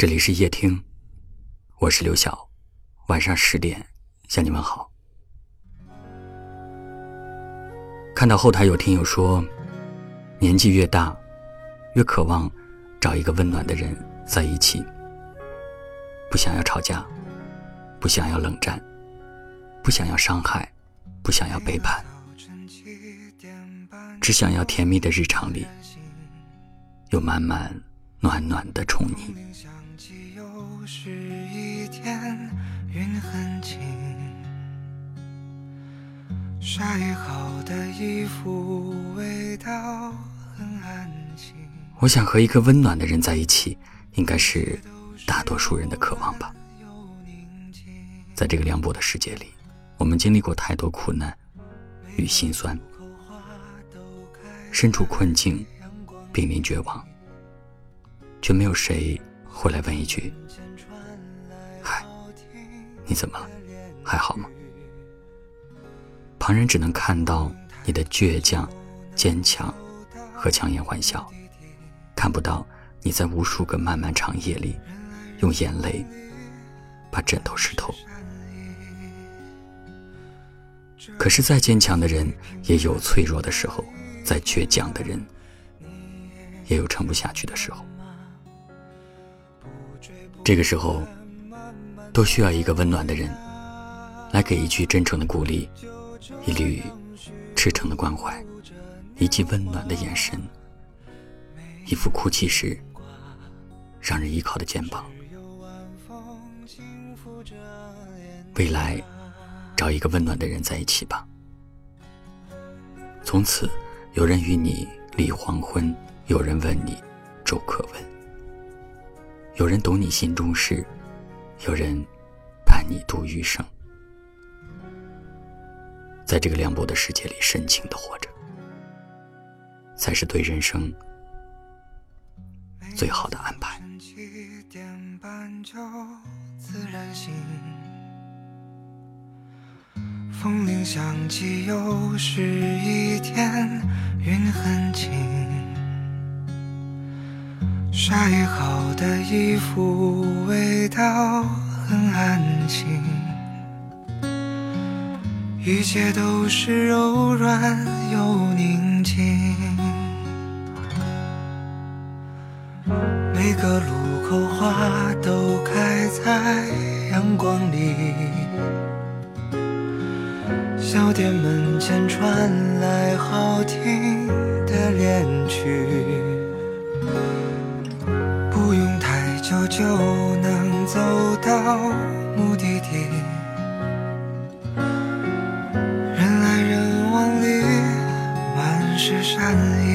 这里是夜听，我是刘晓，晚上十点向你问好。看到后台有听友说，年纪越大，越渴望找一个温暖的人在一起，不想要吵架，不想要冷战，不想要伤害，不想要背叛，只想要甜蜜的日常里有满满暖暖的宠溺。又是一天云很轻晒好的衣服味道很安静我想和一个温暖的人在一起应该是大多数人的渴望吧。在这个凉薄的世界里我们经历过太多苦难与心酸身处困境濒临绝望却没有谁回来问一句嗨你怎么了？还好吗？旁人只能看到你的倔强、坚强和强颜欢笑，看不到你在无数个漫漫长夜里用眼泪把枕头湿透。可是再坚强的人也有脆弱的时候，再倔强的人也有撑不下去的时候。这个时候。都需要一个温暖的人，来给一句真诚的鼓励，一缕赤诚的关怀，一记温暖的眼神，一副哭泣时让人依靠的肩膀。未来，找一个温暖的人在一起吧。从此，有人与你立黄昏，有人问你粥可温，有人懂你心中事。有人伴你度余生，在这个凉薄的世界里深情的活着，才是对人生最好的安排。风铃响起，又是一天，云很轻。晒好的衣服，味道很安静。一切都是柔软又宁静。每个路口花都开在阳光里。小店门前传来好听的恋曲。就能走到目的地，人来人往里满是善意。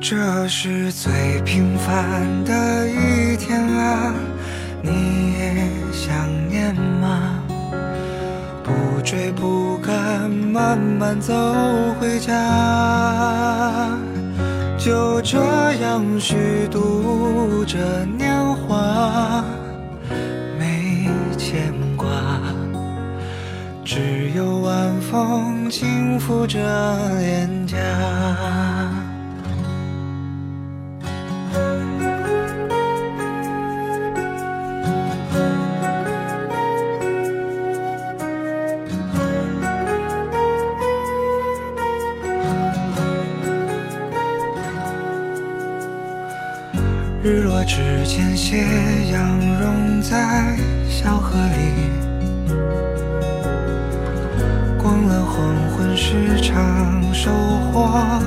这是最平凡的一天啊，你也想念吗？不追不赶，慢慢走回家。就这样虚度着年华，没牵挂，只有晚风轻拂着脸颊。日落之前，斜阳融在小河里。逛了黄昏市场，收获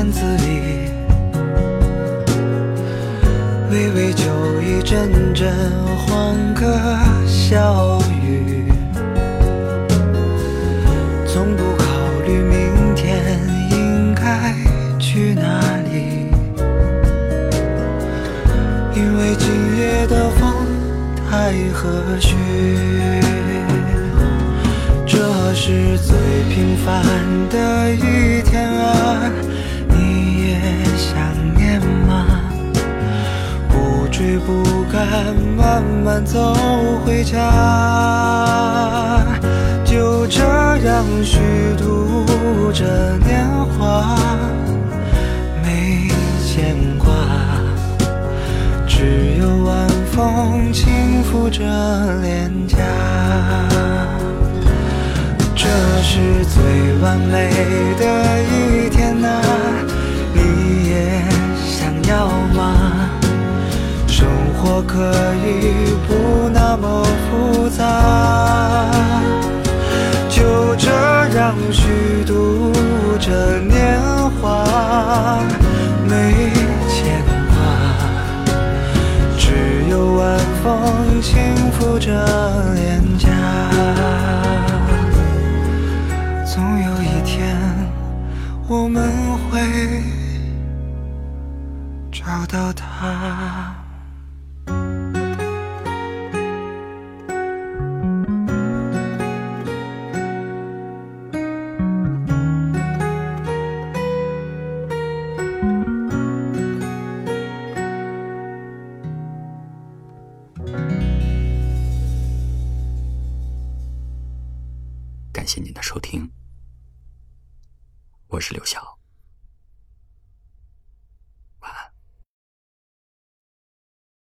院子里，微微酒意，阵阵欢歌笑语，从不考虑明天应该去哪里，因为今夜的风太和煦。这是。最平凡的一不敢，慢慢走回家，就这样虚度着年华，没牵挂，只有晚风轻拂着脸颊。这是最完美的一可以不那么复杂，就这样虚度着年华，没牵挂，只有晚风轻拂着脸颊。总有一天，我们会找到他。感谢您的收听，我是刘晓。